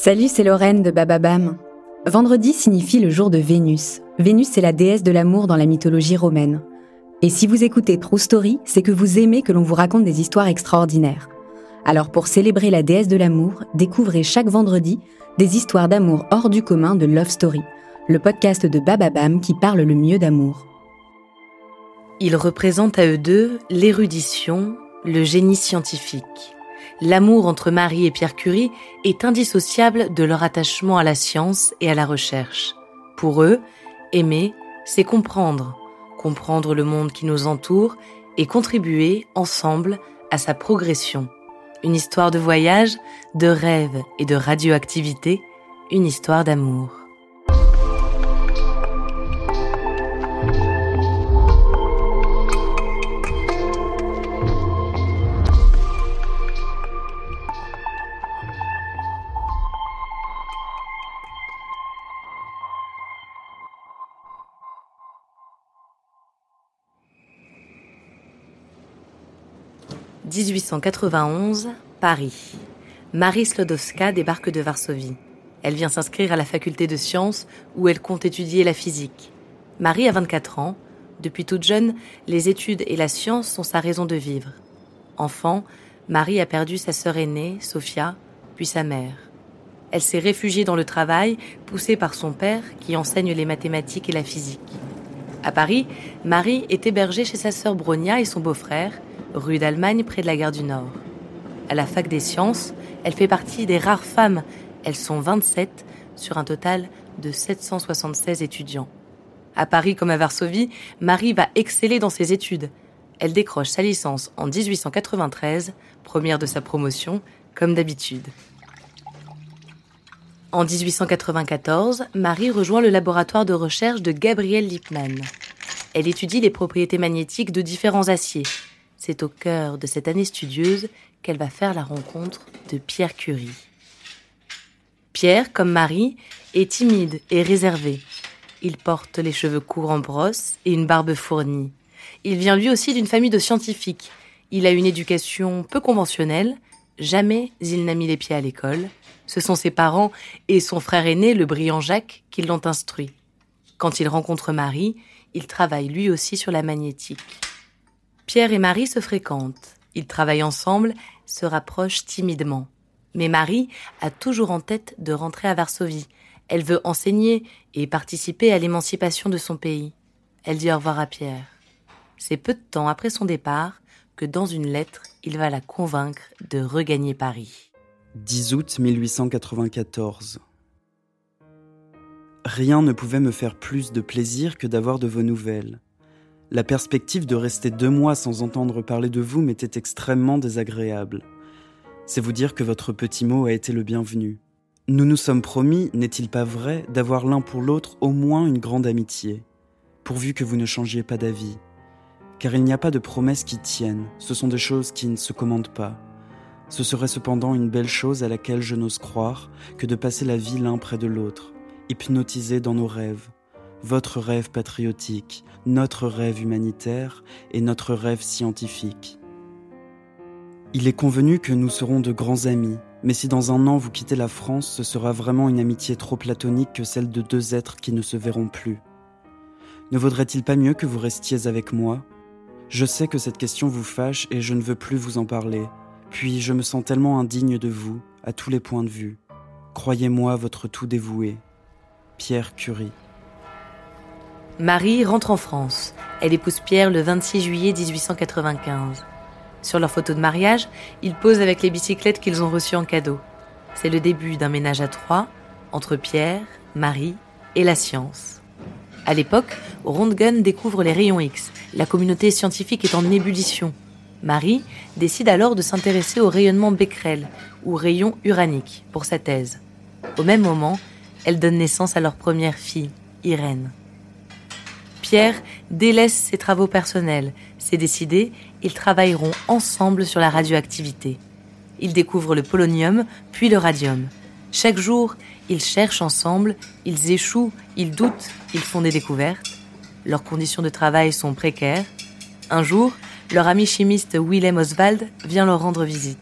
Salut, c'est Lorraine de Bababam. Vendredi signifie le jour de Vénus. Vénus, c'est la déesse de l'amour dans la mythologie romaine. Et si vous écoutez True Story, c'est que vous aimez que l'on vous raconte des histoires extraordinaires. Alors pour célébrer la déesse de l'amour, découvrez chaque vendredi des histoires d'amour hors du commun de Love Story, le podcast de Bababam qui parle le mieux d'amour. Ils représentent à eux deux l'érudition, le génie scientifique. L'amour entre Marie et Pierre Curie est indissociable de leur attachement à la science et à la recherche. Pour eux, aimer, c'est comprendre, comprendre le monde qui nous entoure et contribuer ensemble à sa progression. Une histoire de voyage, de rêve et de radioactivité, une histoire d'amour. 1891, Paris. Marie Slodowska débarque de Varsovie. Elle vient s'inscrire à la faculté de sciences où elle compte étudier la physique. Marie a 24 ans. Depuis toute jeune, les études et la science sont sa raison de vivre. Enfant, Marie a perdu sa sœur aînée, Sophia, puis sa mère. Elle s'est réfugiée dans le travail, poussée par son père qui enseigne les mathématiques et la physique. À Paris, Marie est hébergée chez sa sœur Bronia et son beau-frère, rue d'Allemagne près de la gare du Nord. À la fac des sciences, elle fait partie des rares femmes. Elles sont 27 sur un total de 776 étudiants. À Paris comme à Varsovie, Marie va exceller dans ses études. Elle décroche sa licence en 1893, première de sa promotion, comme d'habitude. En 1894, Marie rejoint le laboratoire de recherche de Gabriel Lippmann. Elle étudie les propriétés magnétiques de différents aciers, c'est au cœur de cette année studieuse qu'elle va faire la rencontre de Pierre Curie. Pierre, comme Marie, est timide et réservé. Il porte les cheveux courts en brosse et une barbe fournie. Il vient lui aussi d'une famille de scientifiques. Il a une éducation peu conventionnelle. Jamais il n'a mis les pieds à l'école. Ce sont ses parents et son frère aîné, le brillant Jacques, qui l'ont instruit. Quand il rencontre Marie, il travaille lui aussi sur la magnétique. Pierre et Marie se fréquentent. Ils travaillent ensemble, se rapprochent timidement. Mais Marie a toujours en tête de rentrer à Varsovie. Elle veut enseigner et participer à l'émancipation de son pays. Elle dit au revoir à Pierre. C'est peu de temps après son départ que dans une lettre, il va la convaincre de regagner Paris. 10 août 1894. Rien ne pouvait me faire plus de plaisir que d'avoir de vos nouvelles. La perspective de rester deux mois sans entendre parler de vous m'était extrêmement désagréable. C'est vous dire que votre petit mot a été le bienvenu. Nous nous sommes promis, n'est-il pas vrai, d'avoir l'un pour l'autre au moins une grande amitié, pourvu que vous ne changiez pas d'avis. Car il n'y a pas de promesses qui tiennent, ce sont des choses qui ne se commandent pas. Ce serait cependant une belle chose à laquelle je n'ose croire que de passer la vie l'un près de l'autre, hypnotisés dans nos rêves, votre rêve patriotique, notre rêve humanitaire et notre rêve scientifique. Il est convenu que nous serons de grands amis, mais si dans un an vous quittez la France, ce sera vraiment une amitié trop platonique que celle de deux êtres qui ne se verront plus. Ne vaudrait-il pas mieux que vous restiez avec moi? Je sais que cette question vous fâche et je ne veux plus vous en parler. Puis je me sens tellement indigne de vous, à tous les points de vue. Croyez-moi votre tout dévoué. Pierre Curie. Marie rentre en France. Elle épouse Pierre le 26 juillet 1895. Sur leur photo de mariage, ils posent avec les bicyclettes qu'ils ont reçues en cadeau. C'est le début d'un ménage à trois entre Pierre, Marie et la science. À l'époque, Röntgen découvre les rayons X. La communauté scientifique est en ébullition. Marie décide alors de s'intéresser au rayonnement Becquerel, ou rayon uranique, pour sa thèse. Au même moment, elle donne naissance à leur première fille, Irène. Pierre délaisse ses travaux personnels. C'est décidé, ils travailleront ensemble sur la radioactivité. Ils découvrent le polonium, puis le radium. Chaque jour, ils cherchent ensemble, ils échouent, ils doutent, ils font des découvertes. Leurs conditions de travail sont précaires. Un jour, leur ami chimiste Willem Oswald vient leur rendre visite.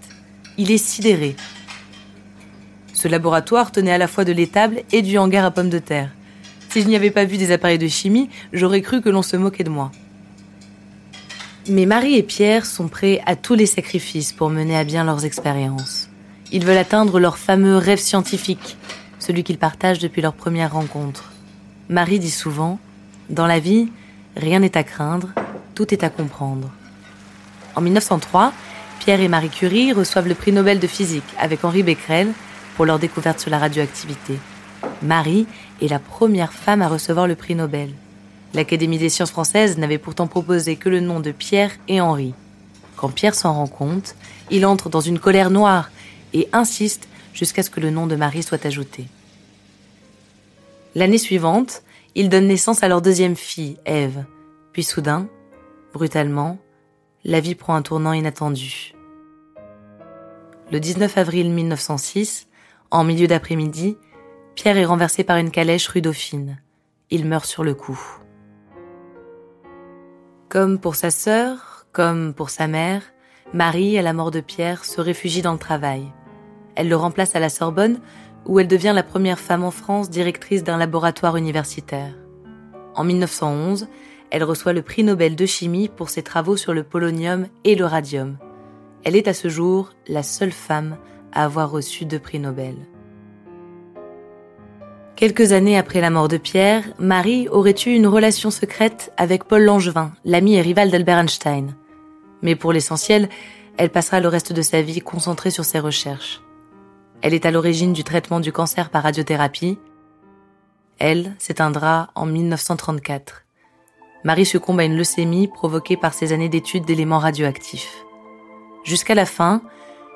Il est sidéré. Ce laboratoire tenait à la fois de l'étable et du hangar à pommes de terre. Si je n'y avais pas vu des appareils de chimie, j'aurais cru que l'on se moquait de moi. Mais Marie et Pierre sont prêts à tous les sacrifices pour mener à bien leurs expériences. Ils veulent atteindre leur fameux rêve scientifique, celui qu'ils partagent depuis leur première rencontre. Marie dit souvent Dans la vie, rien n'est à craindre, tout est à comprendre. En 1903, Pierre et Marie Curie reçoivent le prix Nobel de physique avec Henri Becquerel pour leur découverte sur la radioactivité. Marie est la première femme à recevoir le prix Nobel. L'Académie des sciences françaises n'avait pourtant proposé que le nom de Pierre et Henri. Quand Pierre s'en rend compte, il entre dans une colère noire et insiste jusqu'à ce que le nom de Marie soit ajouté. L'année suivante, il donne naissance à leur deuxième fille, Ève. Puis soudain, brutalement, la vie prend un tournant inattendu. Le 19 avril 1906, en milieu d'après-midi, Pierre est renversé par une calèche rue Dauphine. Il meurt sur le coup. Comme pour sa sœur, comme pour sa mère, Marie, à la mort de Pierre, se réfugie dans le travail. Elle le remplace à la Sorbonne, où elle devient la première femme en France directrice d'un laboratoire universitaire. En 1911, elle reçoit le prix Nobel de chimie pour ses travaux sur le polonium et le radium. Elle est à ce jour la seule femme à avoir reçu deux prix Nobel. Quelques années après la mort de Pierre, Marie aurait eu une relation secrète avec Paul Langevin, l'ami et rival d'Albert Einstein. Mais pour l'essentiel, elle passera le reste de sa vie concentrée sur ses recherches. Elle est à l'origine du traitement du cancer par radiothérapie. Elle s'éteindra en 1934. Marie succombe à une leucémie provoquée par ses années d'études d'éléments radioactifs. Jusqu'à la fin,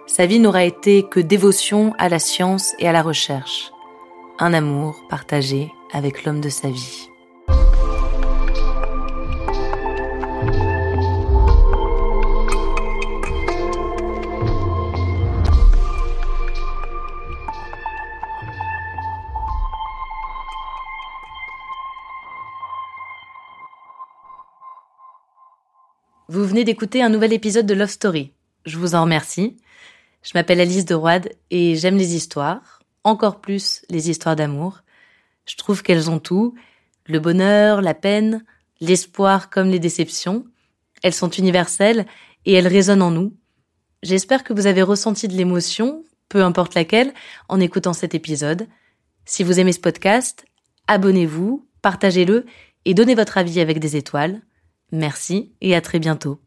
sa vie n'aura été que dévotion à la science et à la recherche un amour partagé avec l'homme de sa vie. Vous venez d'écouter un nouvel épisode de Love Story. Je vous en remercie. Je m'appelle Alice de Roide et j'aime les histoires encore plus les histoires d'amour. Je trouve qu'elles ont tout, le bonheur, la peine, l'espoir comme les déceptions. Elles sont universelles et elles résonnent en nous. J'espère que vous avez ressenti de l'émotion, peu importe laquelle, en écoutant cet épisode. Si vous aimez ce podcast, abonnez-vous, partagez-le et donnez votre avis avec des étoiles. Merci et à très bientôt.